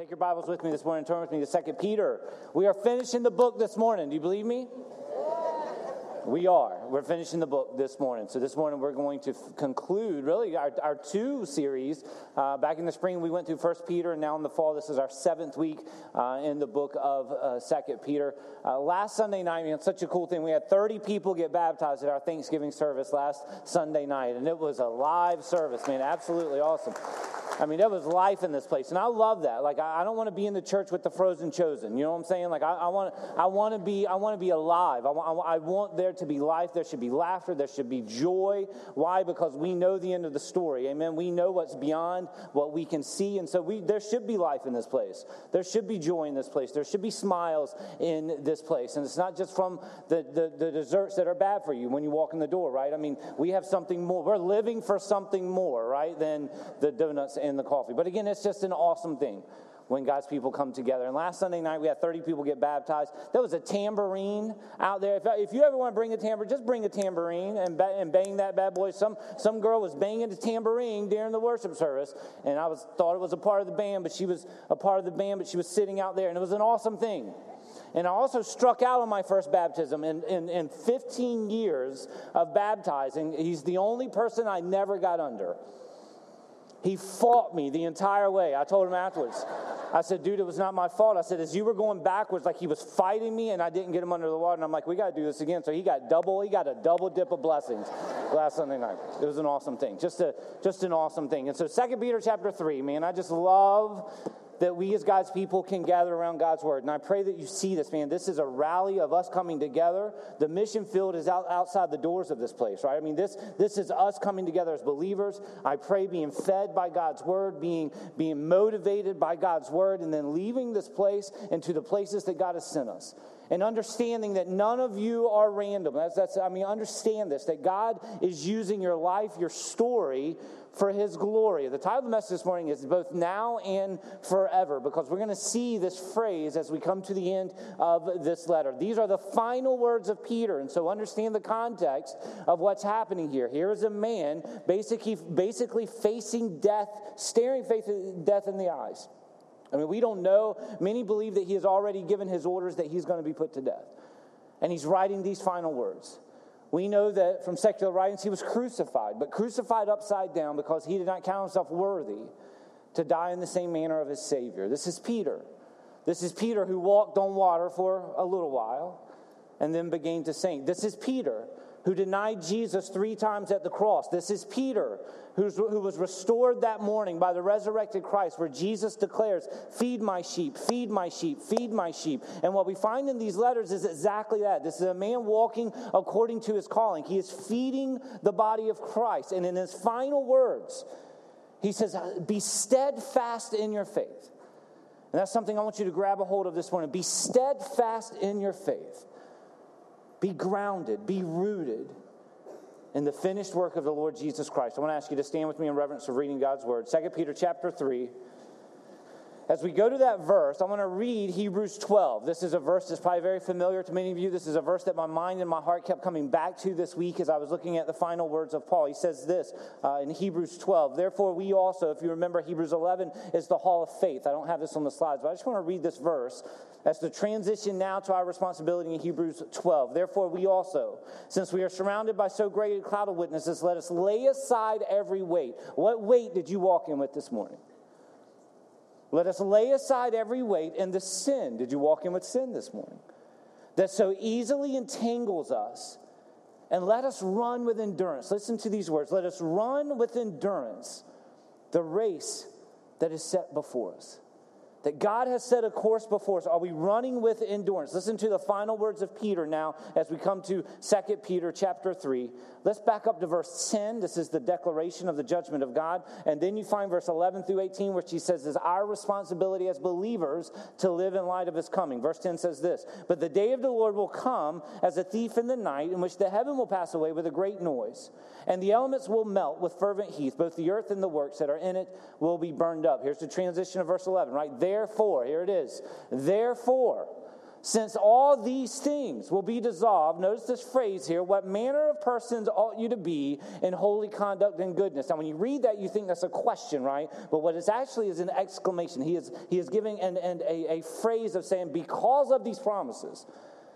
Take your Bibles with me this morning. Turn with me to Second Peter. We are finishing the book this morning. Do you believe me? We are. We're finishing the book this morning. So, this morning we're going to f- conclude really our, our two series. Uh, back in the spring, we went through First Peter, and now in the fall, this is our seventh week uh, in the book of uh, Second Peter. Uh, last Sunday night, man, such a cool thing. We had 30 people get baptized at our Thanksgiving service last Sunday night, and it was a live service, man. Absolutely awesome. I mean, there was life in this place, and I love that. Like, I, I don't want to be in the church with the frozen chosen. You know what I'm saying? Like, I, I want, I want to be, I want to be alive. I want, I want there to be life. There should be laughter. There should be joy. Why? Because we know the end of the story. Amen. We know what's beyond what we can see, and so we, there should be life in this place. There should be joy in this place. There should be smiles in this place, and it's not just from the, the, the desserts that are bad for you when you walk in the door, right? I mean, we have something more. We're living for something more, right, than the donuts and the coffee. But again, it's just an awesome thing when God's people come together. And last Sunday night, we had 30 people get baptized. There was a tambourine out there. If, if you ever want to bring a tambourine, just bring a tambourine and, ba- and bang that bad boy. Some, some girl was banging the tambourine during the worship service, and I was, thought it was a part of the band, but she was a part of the band, but she was sitting out there, and it was an awesome thing. And I also struck out on my first baptism. In, in, in 15 years of baptizing, he's the only person I never got under. He fought me the entire way. I told him afterwards. I said, dude, it was not my fault. I said, as you were going backwards, like he was fighting me and I didn't get him under the water. And I'm like, we got to do this again. So he got double, he got a double dip of blessings last Sunday night. It was an awesome thing. Just a just an awesome thing. And so Second Peter chapter 3, man, I just love that we as God's people can gather around God's word. And I pray that you see this, man. This is a rally of us coming together. The mission field is out, outside the doors of this place, right? I mean, this, this is us coming together as believers. I pray being fed by God's word, being, being motivated by God's word, and then leaving this place into the places that God has sent us and understanding that none of you are random. That's, that's, I mean, understand this that God is using your life, your story, for His glory. The title of the message this morning is both now and forever, because we're going to see this phrase as we come to the end of this letter. These are the final words of Peter, and so understand the context of what's happening here. Here is a man basically, basically facing death, staring death in the eyes. I mean, we don't know. Many believe that he has already given his orders that he's going to be put to death. And he's writing these final words. We know that from secular writings he was crucified, but crucified upside down because he did not count himself worthy to die in the same manner of his Savior. This is Peter. This is Peter who walked on water for a little while and then began to sink. This is Peter who denied Jesus three times at the cross. This is Peter, who was restored that morning by the resurrected Christ, where Jesus declares, Feed my sheep, feed my sheep, feed my sheep. And what we find in these letters is exactly that. This is a man walking according to his calling. He is feeding the body of Christ. And in his final words, he says, Be steadfast in your faith. And that's something I want you to grab a hold of this morning. Be steadfast in your faith. Be grounded, be rooted in the finished work of the Lord Jesus Christ. I want to ask you to stand with me in reverence of reading God's word. 2 Peter chapter 3. As we go to that verse, I want to read Hebrews 12. This is a verse that's probably very familiar to many of you. This is a verse that my mind and my heart kept coming back to this week as I was looking at the final words of Paul. He says this uh, in Hebrews 12. Therefore, we also, if you remember, Hebrews 11 is the hall of faith. I don't have this on the slides, but I just want to read this verse as the transition now to our responsibility in Hebrews 12. Therefore, we also, since we are surrounded by so great a cloud of witnesses, let us lay aside every weight. What weight did you walk in with this morning? Let us lay aside every weight and the sin. Did you walk in with sin this morning? That so easily entangles us. And let us run with endurance. Listen to these words. Let us run with endurance the race that is set before us that God has set a course before us. Are we running with endurance? Listen to the final words of Peter now as we come to 2 Peter chapter 3. Let's back up to verse 10. This is the declaration of the judgment of God. And then you find verse 11 through 18, which he says is our responsibility as believers to live in light of his coming. Verse 10 says this But the day of the Lord will come as a thief in the night, in which the heaven will pass away with a great noise, and the elements will melt with fervent heat. Both the earth and the works that are in it will be burned up. Here's the transition of verse 11, right? There Therefore, here it is. Therefore, Since all these things will be dissolved, notice this phrase here what manner of persons ought you to be in holy conduct and goodness? Now, when you read that, you think that's a question, right? But what it actually is an exclamation. He is, he is giving an, an, a, a phrase of saying, because of these promises,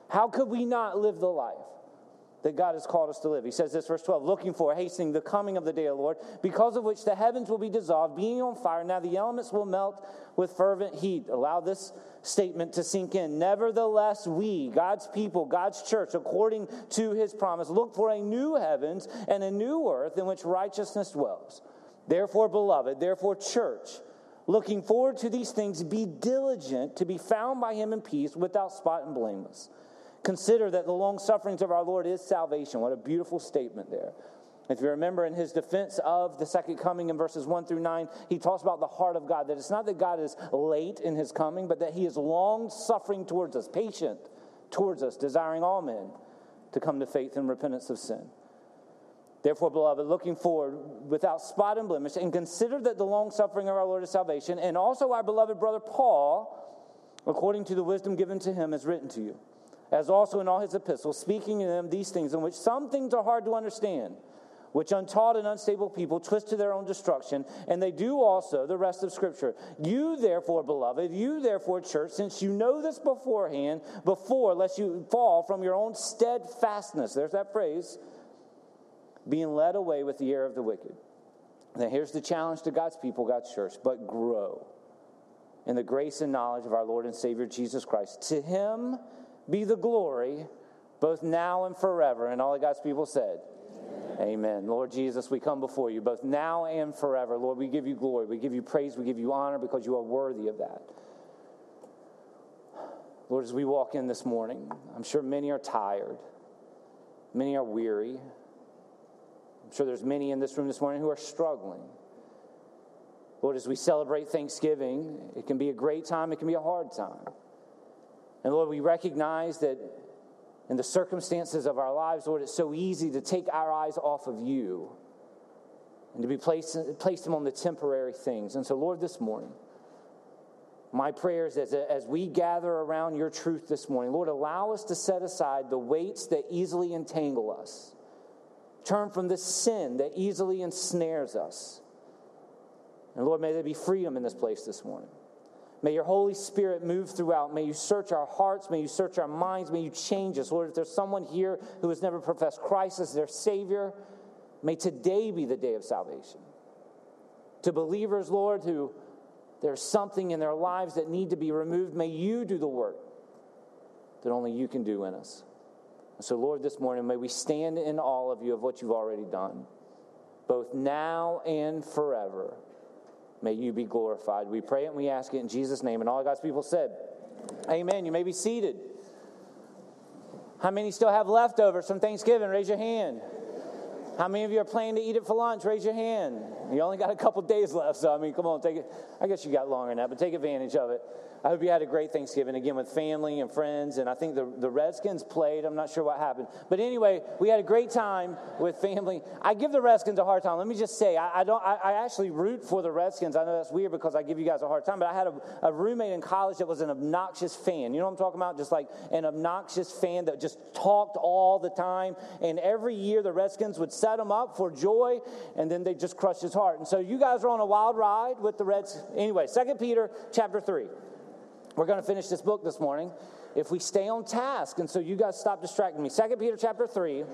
how could we not live the life? That God has called us to live. He says this, verse 12, looking for, hastening the coming of the day of the Lord, because of which the heavens will be dissolved, being on fire. Now the elements will melt with fervent heat. Allow this statement to sink in. Nevertheless, we, God's people, God's church, according to his promise, look for a new heavens and a new earth in which righteousness dwells. Therefore, beloved, therefore, church, looking forward to these things, be diligent to be found by him in peace, without spot and blameless. Consider that the long sufferings of our Lord is salvation. What a beautiful statement there. If you remember in his defense of the second coming in verses 1 through 9, he talks about the heart of God, that it's not that God is late in his coming, but that he is long suffering towards us, patient towards us, desiring all men to come to faith and repentance of sin. Therefore, beloved, looking forward without spot and blemish, and consider that the long suffering of our Lord is salvation, and also our beloved brother Paul, according to the wisdom given to him, is written to you as also in all his epistles, speaking to them these things, in which some things are hard to understand, which untaught and unstable people twist to their own destruction, and they do also the rest of Scripture. You, therefore, beloved, you, therefore, church, since you know this beforehand, before, lest you fall from your own steadfastness, there's that phrase, being led away with the air of the wicked. Now, here's the challenge to God's people, God's church, but grow in the grace and knowledge of our Lord and Savior Jesus Christ. To him, be the glory both now and forever. And all of God's people said, Amen. Amen. Lord Jesus, we come before you both now and forever. Lord, we give you glory. We give you praise. We give you honor because you are worthy of that. Lord, as we walk in this morning, I'm sure many are tired, many are weary. I'm sure there's many in this room this morning who are struggling. Lord, as we celebrate Thanksgiving, it can be a great time, it can be a hard time. And Lord, we recognize that in the circumstances of our lives, Lord, it's so easy to take our eyes off of you and to be placed, place them on the temporary things. And so, Lord, this morning, my prayer is as, as we gather around your truth this morning, Lord, allow us to set aside the weights that easily entangle us. Turn from the sin that easily ensnares us. And Lord, may there be freedom in this place this morning. May your Holy Spirit move throughout. May you search our hearts. May you search our minds. May you change us. Lord, if there's someone here who has never professed Christ as their Savior, may today be the day of salvation. To believers, Lord, who there's something in their lives that need to be removed, may you do the work that only you can do in us. And So, Lord, this morning, may we stand in all of you of what you've already done, both now and forever. May you be glorified. We pray it and we ask it in Jesus' name. And all God's people said, Amen. You may be seated. How many still have leftovers from Thanksgiving? Raise your hand. How many of you are planning to eat it for lunch? Raise your hand. You only got a couple days left, so I mean, come on, take it. I guess you got longer that, but take advantage of it. I hope you had a great Thanksgiving again with family and friends. And I think the, the Redskins played. I'm not sure what happened. But anyway, we had a great time with family. I give the Redskins a hard time. Let me just say, I, I don't. I, I, actually root for the Redskins. I know that's weird because I give you guys a hard time. But I had a, a roommate in college that was an obnoxious fan. You know what I'm talking about? Just like an obnoxious fan that just talked all the time. And every year the Redskins would set him up for joy, and then they just crushed his heart. And so you guys are on a wild ride with the Reds. Anyway, Second Peter chapter three. We're going to finish this book this morning if we stay on task. And so you guys stop distracting me. Second Peter chapter 3.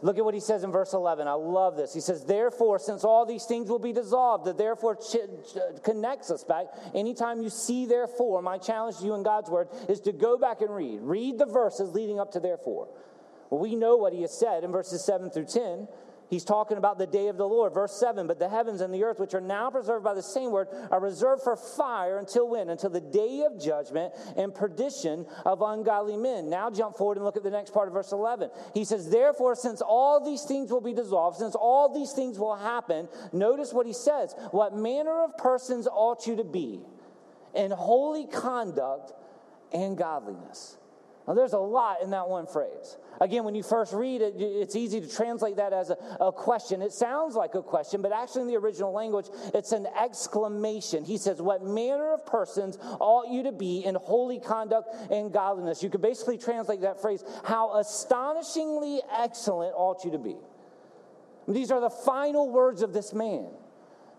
Look at what he says in verse 11. I love this. He says, Therefore, since all these things will be dissolved, that therefore ch- ch- connects us back. Anytime you see therefore, my challenge to you in God's word is to go back and read. Read the verses leading up to therefore. Well, we know what he has said in verses 7 through 10. He's talking about the day of the Lord. Verse 7 But the heavens and the earth, which are now preserved by the same word, are reserved for fire until when? Until the day of judgment and perdition of ungodly men. Now jump forward and look at the next part of verse 11. He says, Therefore, since all these things will be dissolved, since all these things will happen, notice what he says. What manner of persons ought you to be in holy conduct and godliness? Well, there's a lot in that one phrase. Again, when you first read it, it's easy to translate that as a, a, question. It sounds like a question, but actually, in the original language, it's an exclamation. He says, What manner of persons ought you to be in holy conduct and godliness? You could basically translate that phrase, How astonishingly excellent ought you to be. These are the final words of this man.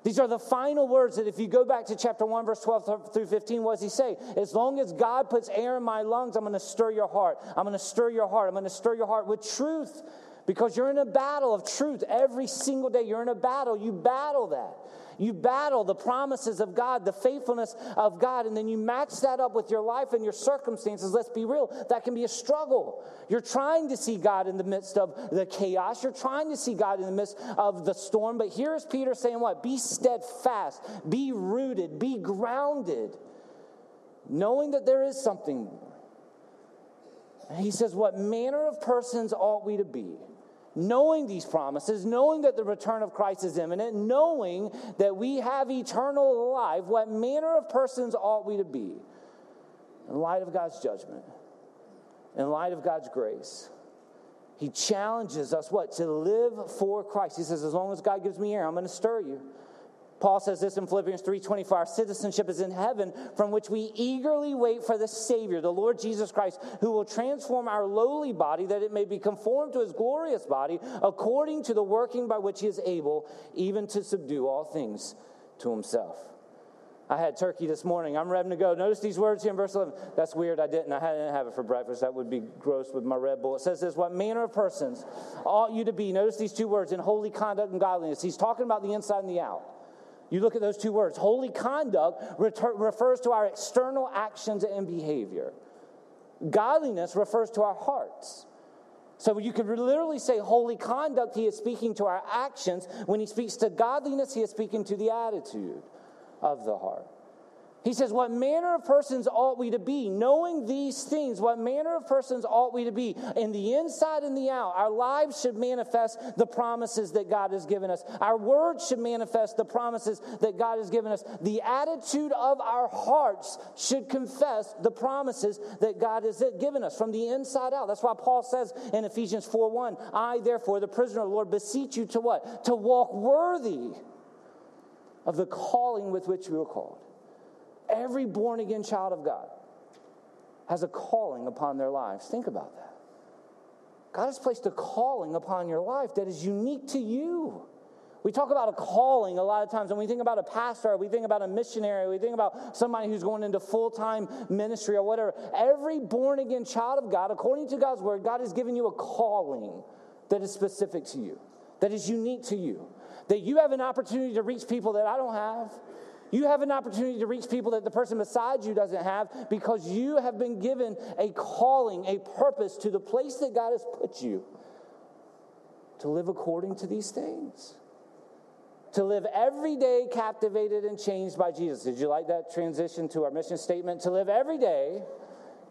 These are the final words that if you go back to chapter 1, verse 12 through 15, what does he say? As long as God puts air in my lungs, I'm going to stir your heart. I'm going to stir your heart. I'm going to stir your heart with truth because you're in a battle of truth every single day. You're in a battle. You battle that. You battle the promises of God, the faithfulness of God, and then you match that up with your life and your circumstances. Let's be real, that can be a struggle. You're trying to see God in the midst of the chaos, you're trying to see God in the midst of the storm. But here's Peter saying, What? Be steadfast, be rooted, be grounded, knowing that there is something more. he says, What manner of persons ought we to be? Knowing these promises, knowing that the return of Christ is imminent, knowing that we have eternal life, what manner of persons ought we to be in light of God's judgment, in light of God's grace? He challenges us what? To live for Christ. He says, as long as God gives me air, I'm going to stir you. Paul says this in Philippians 3:24, our citizenship is in heaven, from which we eagerly wait for the Savior, the Lord Jesus Christ, who will transform our lowly body that it may be conformed to his glorious body, according to the working by which he is able even to subdue all things to himself. I had turkey this morning. I'm ready to go. Notice these words here in verse 11. That's weird. I didn't. I didn't have it for breakfast. That would be gross with my Red Bull. It says this What manner of persons ought you to be? Notice these two words in holy conduct and godliness. He's talking about the inside and the out. You look at those two words. Holy conduct refers to our external actions and behavior. Godliness refers to our hearts. So you could literally say holy conduct, he is speaking to our actions. When he speaks to godliness, he is speaking to the attitude of the heart. He says, What manner of persons ought we to be? Knowing these things, what manner of persons ought we to be? In the inside and the out, our lives should manifest the promises that God has given us. Our words should manifest the promises that God has given us. The attitude of our hearts should confess the promises that God has given us from the inside out. That's why Paul says in Ephesians 4 1, I, therefore, the prisoner of the Lord, beseech you to what? To walk worthy of the calling with which we were called. Every born again child of God has a calling upon their lives. Think about that. God has placed a calling upon your life that is unique to you. We talk about a calling a lot of times, when we think about a pastor, we think about a missionary, we think about somebody who's going into full time ministry or whatever. Every born again child of God, according to God's word, God has given you a calling that is specific to you, that is unique to you, that you have an opportunity to reach people that I don't have. You have an opportunity to reach people that the person beside you doesn't have because you have been given a calling, a purpose to the place that God has put you to live according to these things. To live every day captivated and changed by Jesus. Did you like that transition to our mission statement? To live every day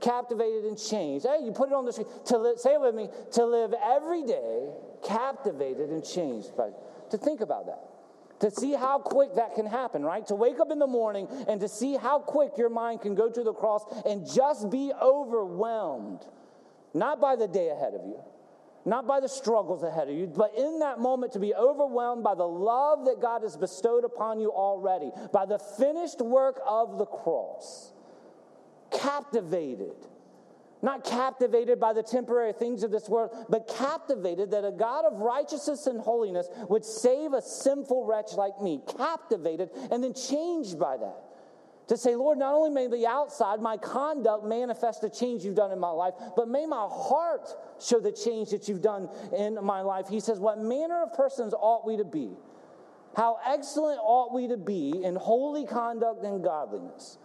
captivated and changed. Hey, you put it on the screen. To live, say it with me. To live every day captivated and changed by. To think about that to see how quick that can happen, right? To wake up in the morning and to see how quick your mind can go to the cross and just be overwhelmed, not by the day ahead of you, not by the struggles ahead of you, but in that moment to be overwhelmed by the love that God has bestowed upon you already, by the finished work of the cross, captivated not captivated by the temporary things of this world, but captivated that a God of righteousness and holiness would save a sinful wretch like me. Captivated and then changed by that. To say, Lord, not only may the outside, my conduct manifest the change you've done in my life, but may my heart show the change that you've done in my life. He says, What manner of persons ought we to be? How excellent ought we to be in holy conduct and godliness?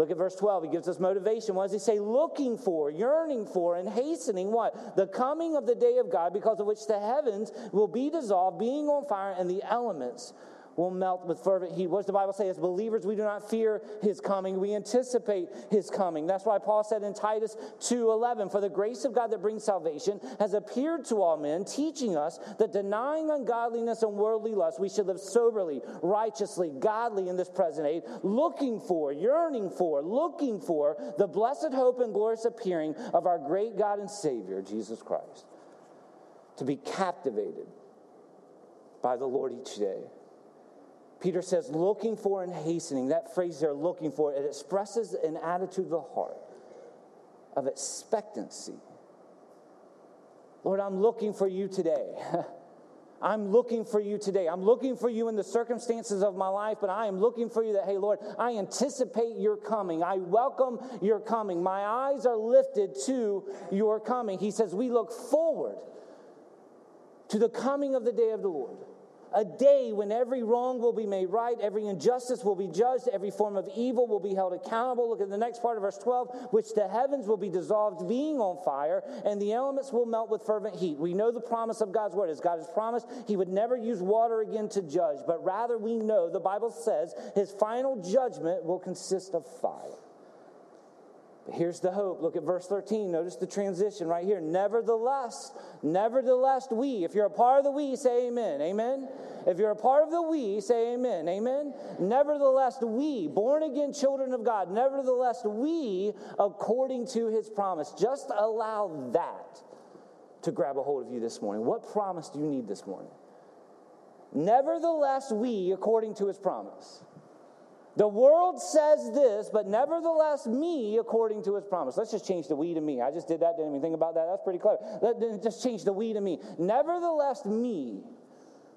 Look at verse 12. He gives us motivation. What does he say? Looking for, yearning for, and hastening what? The coming of the day of God, because of which the heavens will be dissolved, being on fire, and the elements will melt with fervent heat. What does the Bible say? As believers, we do not fear his coming. We anticipate his coming. That's why Paul said in Titus 2.11, For the grace of God that brings salvation has appeared to all men, teaching us that denying ungodliness and worldly lust, we should live soberly, righteously, godly in this present age, looking for, yearning for, looking for the blessed hope and glorious appearing of our great God and Savior, Jesus Christ. To be captivated by the Lord each day. Peter says, looking for and hastening. That phrase there, looking for, it expresses an attitude of the heart of expectancy. Lord, I'm looking for you today. I'm looking for you today. I'm looking for you in the circumstances of my life, but I am looking for you that, hey, Lord, I anticipate your coming. I welcome your coming. My eyes are lifted to your coming. He says, we look forward to the coming of the day of the Lord a day when every wrong will be made right, every injustice will be judged, every form of evil will be held accountable. Look at the next part of verse 12, which the heavens will be dissolved, being on fire, and the elements will melt with fervent heat. We know the promise of God's word. As God has promised, He would never use water again to judge, but rather we know the Bible says His final judgment will consist of fire. Here's the hope. Look at verse 13. Notice the transition right here. Nevertheless, nevertheless, we, if you're a part of the we, say amen. Amen. If you're a part of the we, say amen. Amen. Nevertheless, we, born again children of God, nevertheless, we, according to his promise, just allow that to grab a hold of you this morning. What promise do you need this morning? Nevertheless, we, according to his promise. The world says this, but nevertheless, me according to his promise. Let's just change the we to me. I just did that, didn't even think about that. That's pretty clever. Let, just change the we to me. Nevertheless, me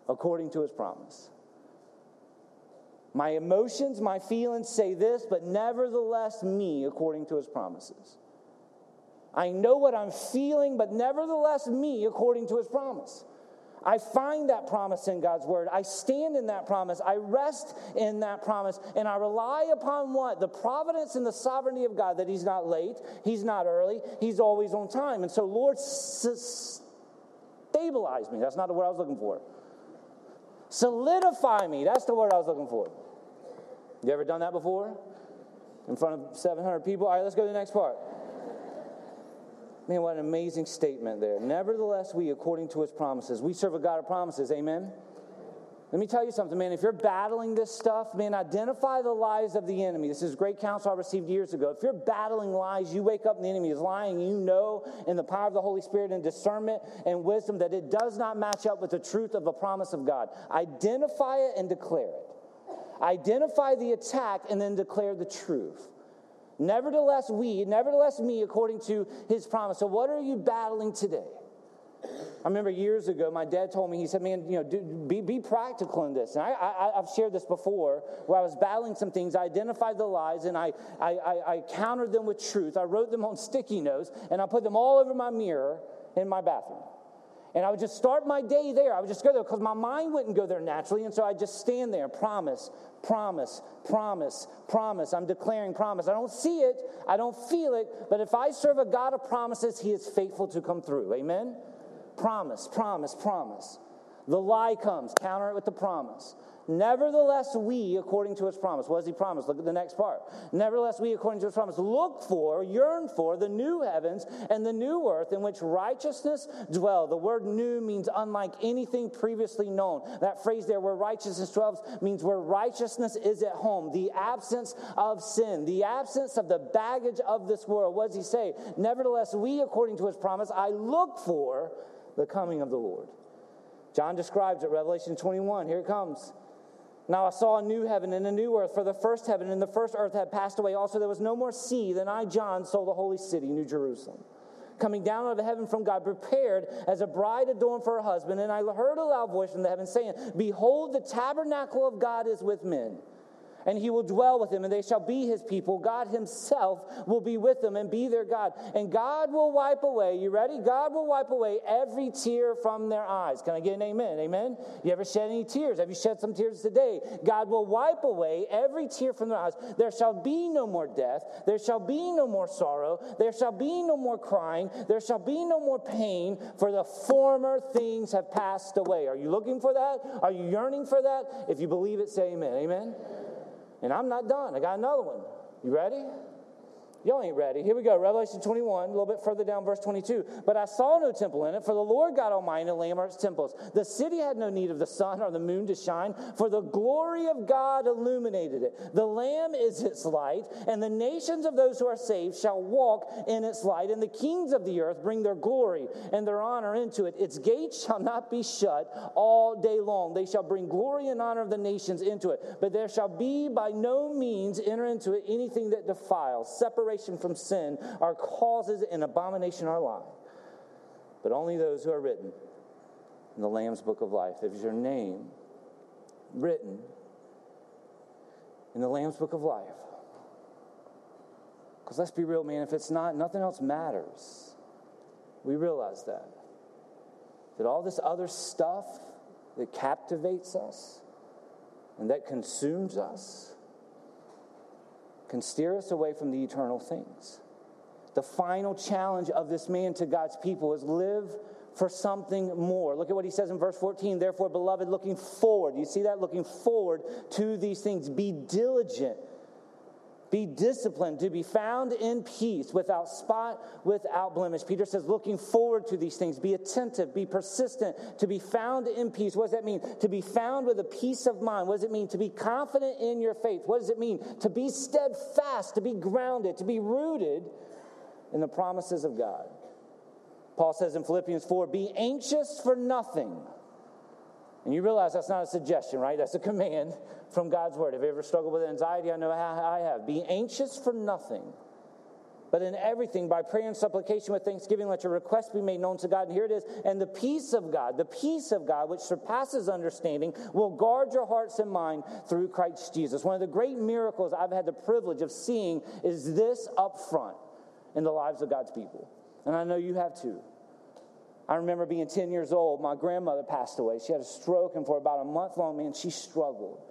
according to his promise. My emotions, my feelings say this, but nevertheless, me according to his promises. I know what I'm feeling, but nevertheless, me according to his promise. I find that promise in God's word. I stand in that promise. I rest in that promise. And I rely upon what? The providence and the sovereignty of God that He's not late, He's not early, He's always on time. And so, Lord, stabilize me. That's not the word I was looking for. Solidify me. That's the word I was looking for. You ever done that before? In front of 700 people? All right, let's go to the next part. Man, what an amazing statement there. Nevertheless, we, according to his promises, we serve a God of promises. Amen. Let me tell you something, man. If you're battling this stuff, man, identify the lies of the enemy. This is great counsel I received years ago. If you're battling lies, you wake up and the enemy is lying, you know in the power of the Holy Spirit and discernment and wisdom that it does not match up with the truth of the promise of God. Identify it and declare it. Identify the attack and then declare the truth. Nevertheless, we, nevertheless, me, according to his promise. So, what are you battling today? I remember years ago, my dad told me, he said, Man, you know, be, be practical in this. And I, I, have shared this before, where I was battling some things. I identified the lies and I, I, I, I countered them with truth. I wrote them on sticky notes and I put them all over my mirror in my bathroom. And I would just start my day there. I would just go there because my mind wouldn't go there naturally. And so I'd just stand there, promise, promise, promise, promise. I'm declaring promise. I don't see it, I don't feel it, but if I serve a God of promises, He is faithful to come through. Amen? Promise, promise, promise. The lie comes, counter it with the promise. Nevertheless, we, according to his promise, what does he promise? Look at the next part. Nevertheless, we, according to his promise, look for, yearn for the new heavens and the new earth in which righteousness dwell. The word new means unlike anything previously known. That phrase there, where righteousness dwells, means where righteousness is at home. The absence of sin, the absence of the baggage of this world. What does he say? Nevertheless, we, according to his promise, I look for the coming of the Lord. John describes it, Revelation 21. Here it comes. Now I saw a new heaven and a new earth, for the first heaven and the first earth had passed away. Also, there was no more sea. Then I, John, saw the holy city, New Jerusalem, coming down out of heaven from God, prepared as a bride adorned for her husband. And I heard a loud voice from the heaven saying, Behold, the tabernacle of God is with men and he will dwell with them, and they shall be his people. God himself will be with them and be their God. And God will wipe away, you ready? God will wipe away every tear from their eyes. Can I get an amen? Amen? You ever shed any tears? Have you shed some tears today? God will wipe away every tear from their eyes. There shall be no more death. There shall be no more sorrow. There shall be no more crying. There shall be no more pain, for the former things have passed away. Are you looking for that? Are you yearning for that? If you believe it, say amen. Amen? And I'm not done. I got another one. You ready? Y'all ain't ready. Here we go. Revelation 21, a little bit further down, verse 22. But I saw no temple in it, for the Lord God Almighty and the Lamb are its temples. The city had no need of the sun or the moon to shine, for the glory of God illuminated it. The Lamb is its light, and the nations of those who are saved shall walk in its light, and the kings of the earth bring their glory and their honor into it. Its gates shall not be shut all day long. They shall bring glory and honor of the nations into it. But there shall be by no means enter into it anything that defiles, separates separation from sin are causes an abomination our life. But only those who are written in the Lamb's book of life. If your name written in the Lamb's book of life. Because let's be real, man, if it's not, nothing else matters. We realize that. That all this other stuff that captivates us and that consumes us can steer us away from the eternal things. The final challenge of this man to God's people is live for something more. Look at what he says in verse 14. Therefore, beloved, looking forward. You see that? Looking forward to these things. Be diligent be disciplined to be found in peace, without spot, without blemish. Peter says, looking forward to these things. Be attentive, be persistent, to be found in peace. What does that mean? To be found with a peace of mind. What does it mean? To be confident in your faith. What does it mean? To be steadfast, to be grounded, to be rooted in the promises of God. Paul says in Philippians 4 be anxious for nothing. And you realize that's not a suggestion, right? That's a command from God's word. Have you ever struggled with anxiety? I know I have. Be anxious for nothing, but in everything, by prayer and supplication with thanksgiving, let your requests be made known to God. And here it is. And the peace of God, the peace of God, which surpasses understanding, will guard your hearts and mind through Christ Jesus. One of the great miracles I've had the privilege of seeing is this up front in the lives of God's people. And I know you have too. I remember being 10 years old, my grandmother passed away. She had a stroke, and for about a month long, man, she struggled.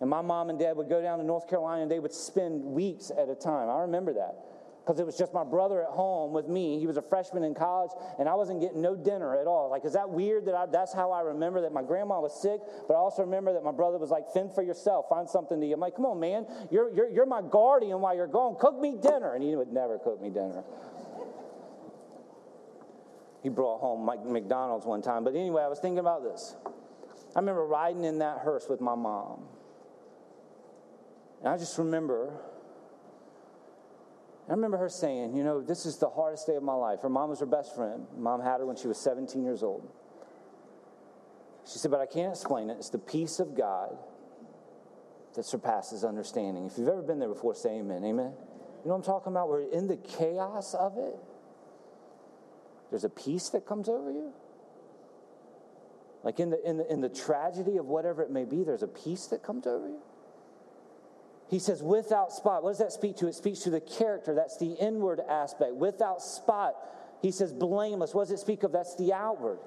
And my mom and dad would go down to North Carolina and they would spend weeks at a time. I remember that because it was just my brother at home with me. He was a freshman in college, and I wasn't getting no dinner at all. Like, is that weird that I, that's how I remember that my grandma was sick? But I also remember that my brother was like, fend for yourself, find something to eat. I'm like, come on, man, you're, you're, you're my guardian while you're gone. Cook me dinner. And he would never cook me dinner. He brought home Mike McDonald's one time. But anyway, I was thinking about this. I remember riding in that hearse with my mom. And I just remember, I remember her saying, you know, this is the hardest day of my life. Her mom was her best friend. Mom had her when she was 17 years old. She said, but I can't explain it. It's the peace of God that surpasses understanding. If you've ever been there before, say amen. Amen. You know what I'm talking about? We're in the chaos of it. There's a peace that comes over you. Like in the, in the, in the tragedy of whatever it may be, there's a peace that comes over you. He says, without spot. What does that speak to? It speaks to the character. That's the inward aspect. Without spot. He says, blameless. What does it speak of? That's the outward.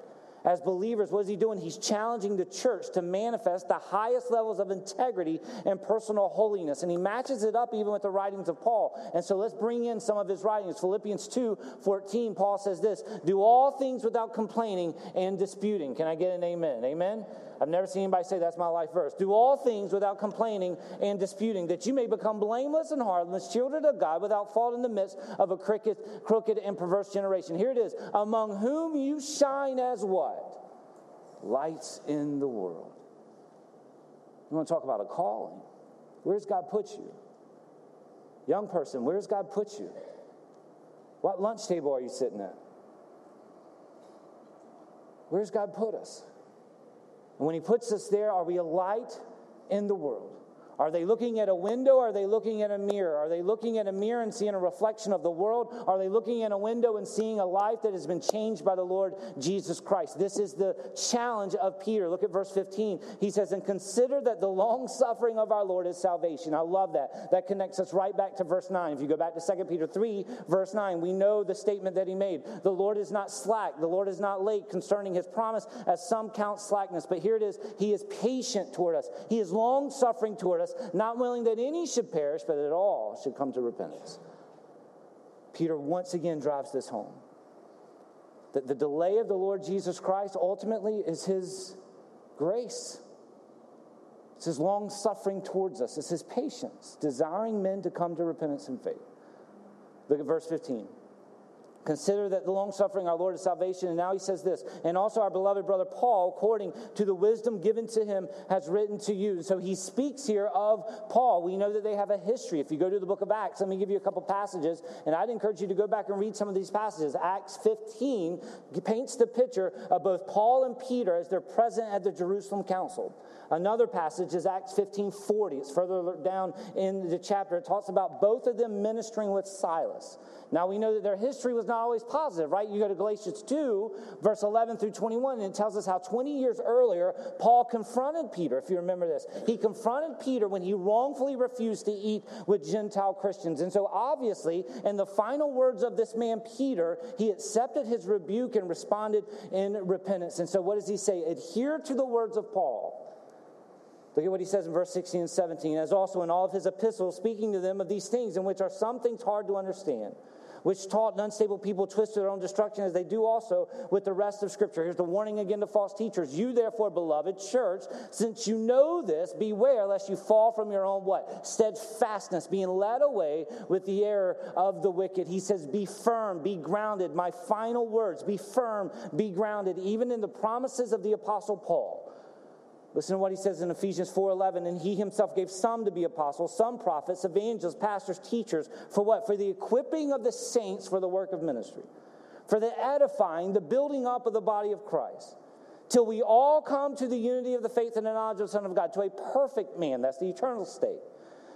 As believers, what is he doing? He's challenging the church to manifest the highest levels of integrity and personal holiness. And he matches it up even with the writings of Paul. And so let's bring in some of his writings. Philippians 2 14, Paul says this Do all things without complaining and disputing. Can I get an amen? Amen? I've never seen anybody say that's my life verse. Do all things without complaining and disputing, that you may become blameless and harmless, children of God, without fault in the midst of a crooked, crooked and perverse generation. Here it is. Among whom you shine as what? Lights in the world. You want to talk about a calling? Where's God put you? Young person, where's God put you? What lunch table are you sitting at? Where's God put us? And when He puts us there, are we a light in the world? Are they looking at a window? Are they looking at a mirror? Are they looking at a mirror and seeing a reflection of the world? Are they looking at a window and seeing a life that has been changed by the Lord Jesus Christ? This is the challenge of Peter. Look at verse 15. He says, And consider that the long suffering of our Lord is salvation. I love that. That connects us right back to verse 9. If you go back to 2 Peter 3, verse 9, we know the statement that he made. The Lord is not slack, the Lord is not late concerning his promise, as some count slackness. But here it is He is patient toward us, He is long suffering toward us us, not willing that any should perish, but that all should come to repentance. Peter once again drives this home. That the delay of the Lord Jesus Christ ultimately is his grace. It's his long suffering towards us. It's his patience, desiring men to come to repentance and faith. Look at verse 15. Consider that the long suffering our Lord is salvation. And now he says this, and also our beloved brother Paul, according to the wisdom given to him, has written to you. So he speaks here of Paul. We know that they have a history. If you go to the book of Acts, let me give you a couple passages, and I'd encourage you to go back and read some of these passages. Acts 15 paints the picture of both Paul and Peter as they're present at the Jerusalem Council. Another passage is Acts 15 40. It's further down in the chapter. It talks about both of them ministering with Silas. Now we know that their history was not always positive, right? You go to Galatians 2, verse 11 through 21, and it tells us how 20 years earlier, Paul confronted Peter, if you remember this. He confronted Peter when he wrongfully refused to eat with Gentile Christians. And so, obviously, in the final words of this man, Peter, he accepted his rebuke and responded in repentance. And so, what does he say? Adhere to the words of Paul. Look at what he says in verse 16 and 17, as also in all of his epistles, speaking to them of these things, in which are some things hard to understand which taught an unstable people twist to their own destruction, as they do also with the rest of Scripture. Here's the warning again to false teachers. You, therefore, beloved church, since you know this, beware lest you fall from your own what? Steadfastness, being led away with the error of the wicked. He says, Be firm, be grounded. My final words, be firm, be grounded, even in the promises of the Apostle Paul. Listen to what he says in Ephesians 4:11 and he himself gave some to be apostles, some prophets, evangelists, pastors, teachers for what? For the equipping of the saints for the work of ministry. For the edifying, the building up of the body of Christ. Till we all come to the unity of the faith and the knowledge of the Son of God, to a perfect man, that's the eternal state.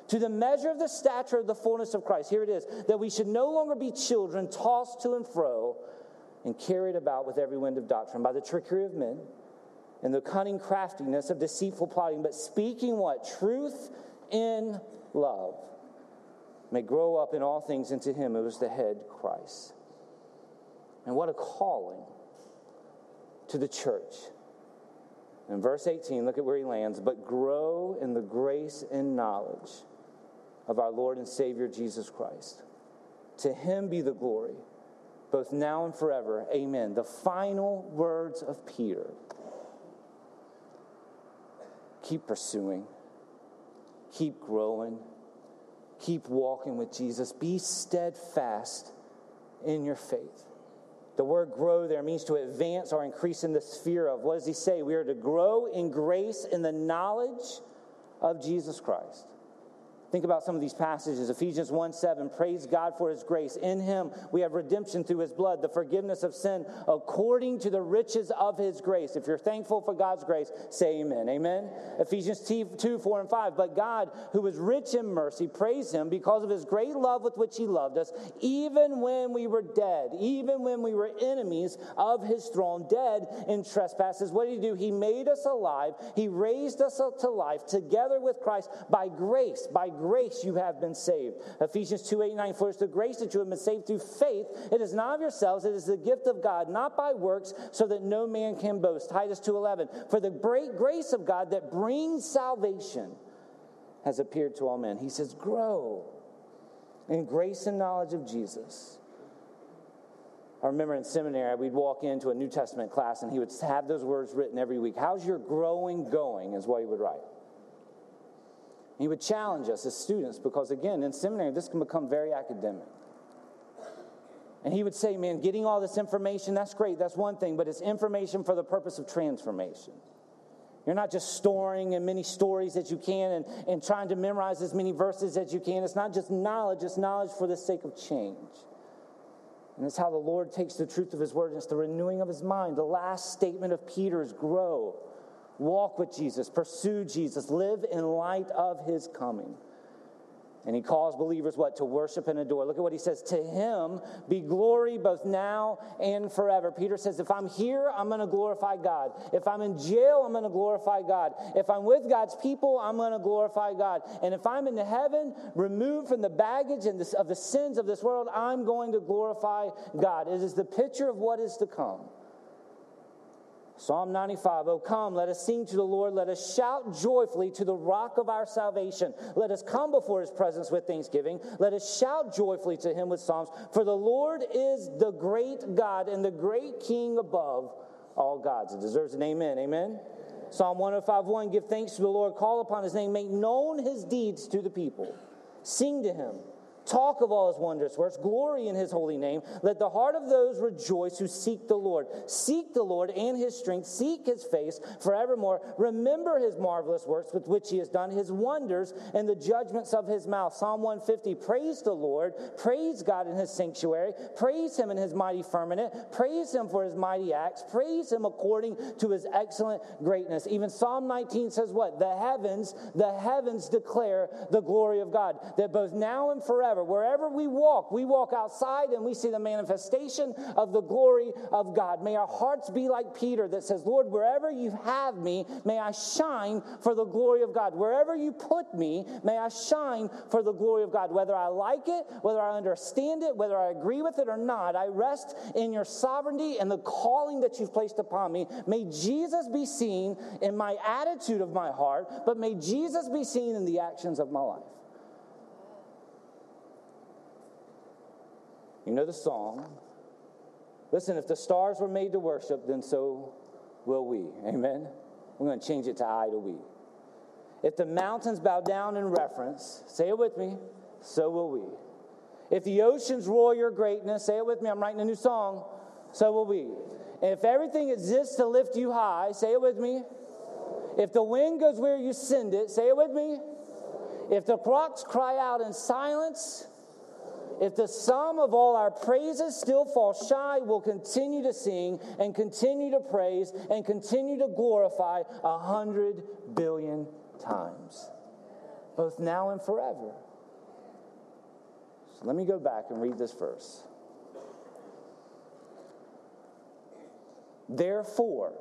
To the measure of the stature of the fullness of Christ. Here it is, that we should no longer be children tossed to and fro and carried about with every wind of doctrine by the trickery of men and the cunning craftiness of deceitful plotting, but speaking what? Truth in love may grow up in all things into him who is the head, Christ. And what a calling to the church. In verse 18, look at where he lands. But grow in the grace and knowledge of our Lord and Savior Jesus Christ. To him be the glory, both now and forever. Amen. The final words of Peter keep pursuing, keep growing, keep walking with Jesus. Be steadfast in your faith. The word grow there means to advance or increase in the sphere of. What does he say? We are to grow in grace in the knowledge of Jesus Christ. Think about some of these passages. Ephesians 1 7, praise God for his grace. In him we have redemption through his blood, the forgiveness of sin, according to the riches of his grace. If you're thankful for God's grace, say amen. Amen. Ephesians 2 4 and 5, but God, who is rich in mercy, praise him because of his great love with which he loved us, even when we were dead, even when we were enemies of his throne, dead in trespasses. What did he do? He made us alive, he raised us up to life together with Christ by grace, by grace you have been saved. Ephesians 2 8 9. For it's the grace that you have been saved through faith. It is not of yourselves, it is the gift of God, not by works, so that no man can boast. Titus 2 11. For the great grace of God that brings salvation has appeared to all men. He says, Grow in grace and knowledge of Jesus. I remember in seminary, we'd walk into a New Testament class and he would have those words written every week. How's your growing going? Is what he would write. He would challenge us as students because, again, in seminary, this can become very academic. And he would say, Man, getting all this information, that's great, that's one thing, but it's information for the purpose of transformation. You're not just storing as many stories as you can and, and trying to memorize as many verses as you can. It's not just knowledge, it's knowledge for the sake of change. And it's how the Lord takes the truth of his word and it's the renewing of his mind. The last statement of Peter is grow walk with Jesus, pursue Jesus, live in light of his coming. And he calls believers what? To worship and adore. Look at what he says. To him be glory both now and forever. Peter says, if I'm here, I'm going to glorify God. If I'm in jail, I'm going to glorify God. If I'm with God's people, I'm going to glorify God. And if I'm in the heaven, removed from the baggage and of the sins of this world, I'm going to glorify God. It is the picture of what is to come. Psalm 95, Oh, come, let us sing to the Lord. Let us shout joyfully to the rock of our salvation. Let us come before his presence with thanksgiving. Let us shout joyfully to him with psalms. For the Lord is the great God and the great King above all gods. It deserves an amen. Amen. Psalm 105, 1, Give thanks to the Lord, call upon his name, make known his deeds to the people. Sing to him Talk of all his wondrous works, glory in his holy name. Let the heart of those rejoice who seek the Lord. Seek the Lord and his strength, seek his face forevermore. Remember his marvelous works with which he has done, his wonders and the judgments of his mouth. Psalm 150 Praise the Lord, praise God in his sanctuary, praise him in his mighty firmament, praise him for his mighty acts, praise him according to his excellent greatness. Even Psalm 19 says what? The heavens, the heavens declare the glory of God, that both now and forever Wherever we walk, we walk outside and we see the manifestation of the glory of God. May our hearts be like Peter that says, Lord, wherever you have me, may I shine for the glory of God. Wherever you put me, may I shine for the glory of God. Whether I like it, whether I understand it, whether I agree with it or not, I rest in your sovereignty and the calling that you've placed upon me. May Jesus be seen in my attitude of my heart, but may Jesus be seen in the actions of my life. You know the song. Listen, if the stars were made to worship, then so will we. Amen. We're going to change it to I to we. If the mountains bow down in reference, say it with me, so will we. If the oceans roar your greatness, say it with me, I'm writing a new song, so will we. And if everything exists to lift you high, say it with me. If the wind goes where you send it, say it with me. If the rocks cry out in silence, if the sum of all our praises still falls shy, we'll continue to sing and continue to praise and continue to glorify a hundred billion times, both now and forever. So let me go back and read this verse. Therefore,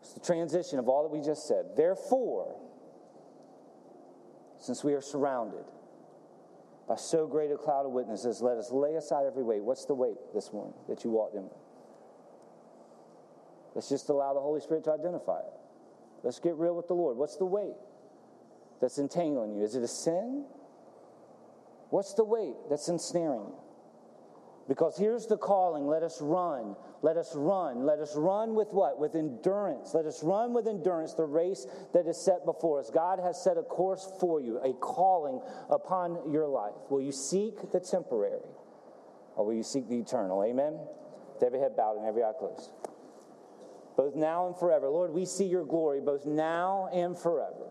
it's the transition of all that we just said. Therefore, since we are surrounded, by so great a cloud of witnesses, let us lay aside every weight. What's the weight this morning that you walked in with? Let's just allow the Holy Spirit to identify it. Let's get real with the Lord. What's the weight that's entangling you? Is it a sin? What's the weight that's ensnaring you? Because here's the calling let us run, let us run, let us run with what? With endurance. Let us run with endurance the race that is set before us. God has set a course for you, a calling upon your life. Will you seek the temporary or will you seek the eternal? Amen? With every head bowed and every eye closed. Both now and forever. Lord, we see your glory both now and forever.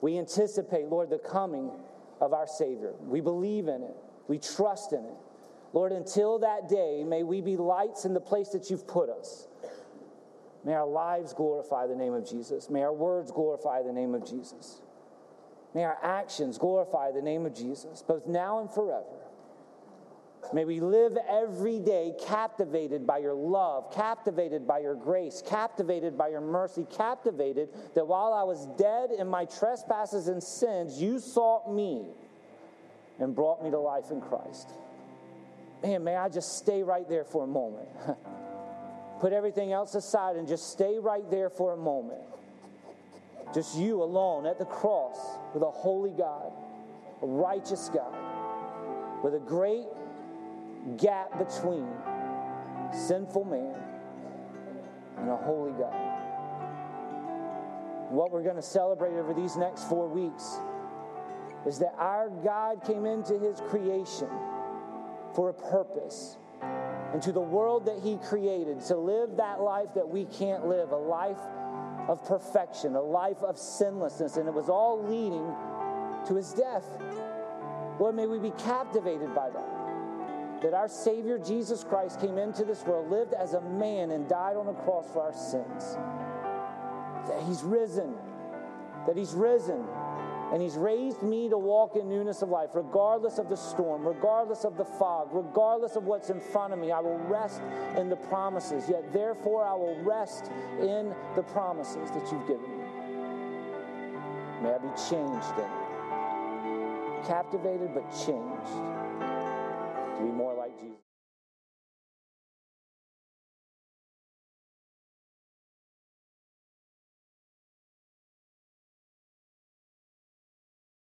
We anticipate, Lord, the coming of our Savior. We believe in it, we trust in it. Lord, until that day, may we be lights in the place that you've put us. May our lives glorify the name of Jesus. May our words glorify the name of Jesus. May our actions glorify the name of Jesus, both now and forever. May we live every day captivated by your love, captivated by your grace, captivated by your mercy, captivated that while I was dead in my trespasses and sins, you sought me and brought me to life in Christ man, may I just stay right there for a moment. Put everything else aside and just stay right there for a moment. Just you alone at the cross with a holy God, a righteous God, with a great gap between sinful man and a holy God. What we're going to celebrate over these next four weeks is that our God came into his creation for a purpose and to the world that He created to live that life that we can't live, a life of perfection, a life of sinlessness. And it was all leading to His death. Lord, may we be captivated by that. That our Savior Jesus Christ came into this world, lived as a man, and died on the cross for our sins. that He's risen, that He's risen. And He's raised me to walk in newness of life, regardless of the storm, regardless of the fog, regardless of what's in front of me. I will rest in the promises. Yet, therefore, I will rest in the promises that you've given me. May I be changed in captivated but changed to be more like.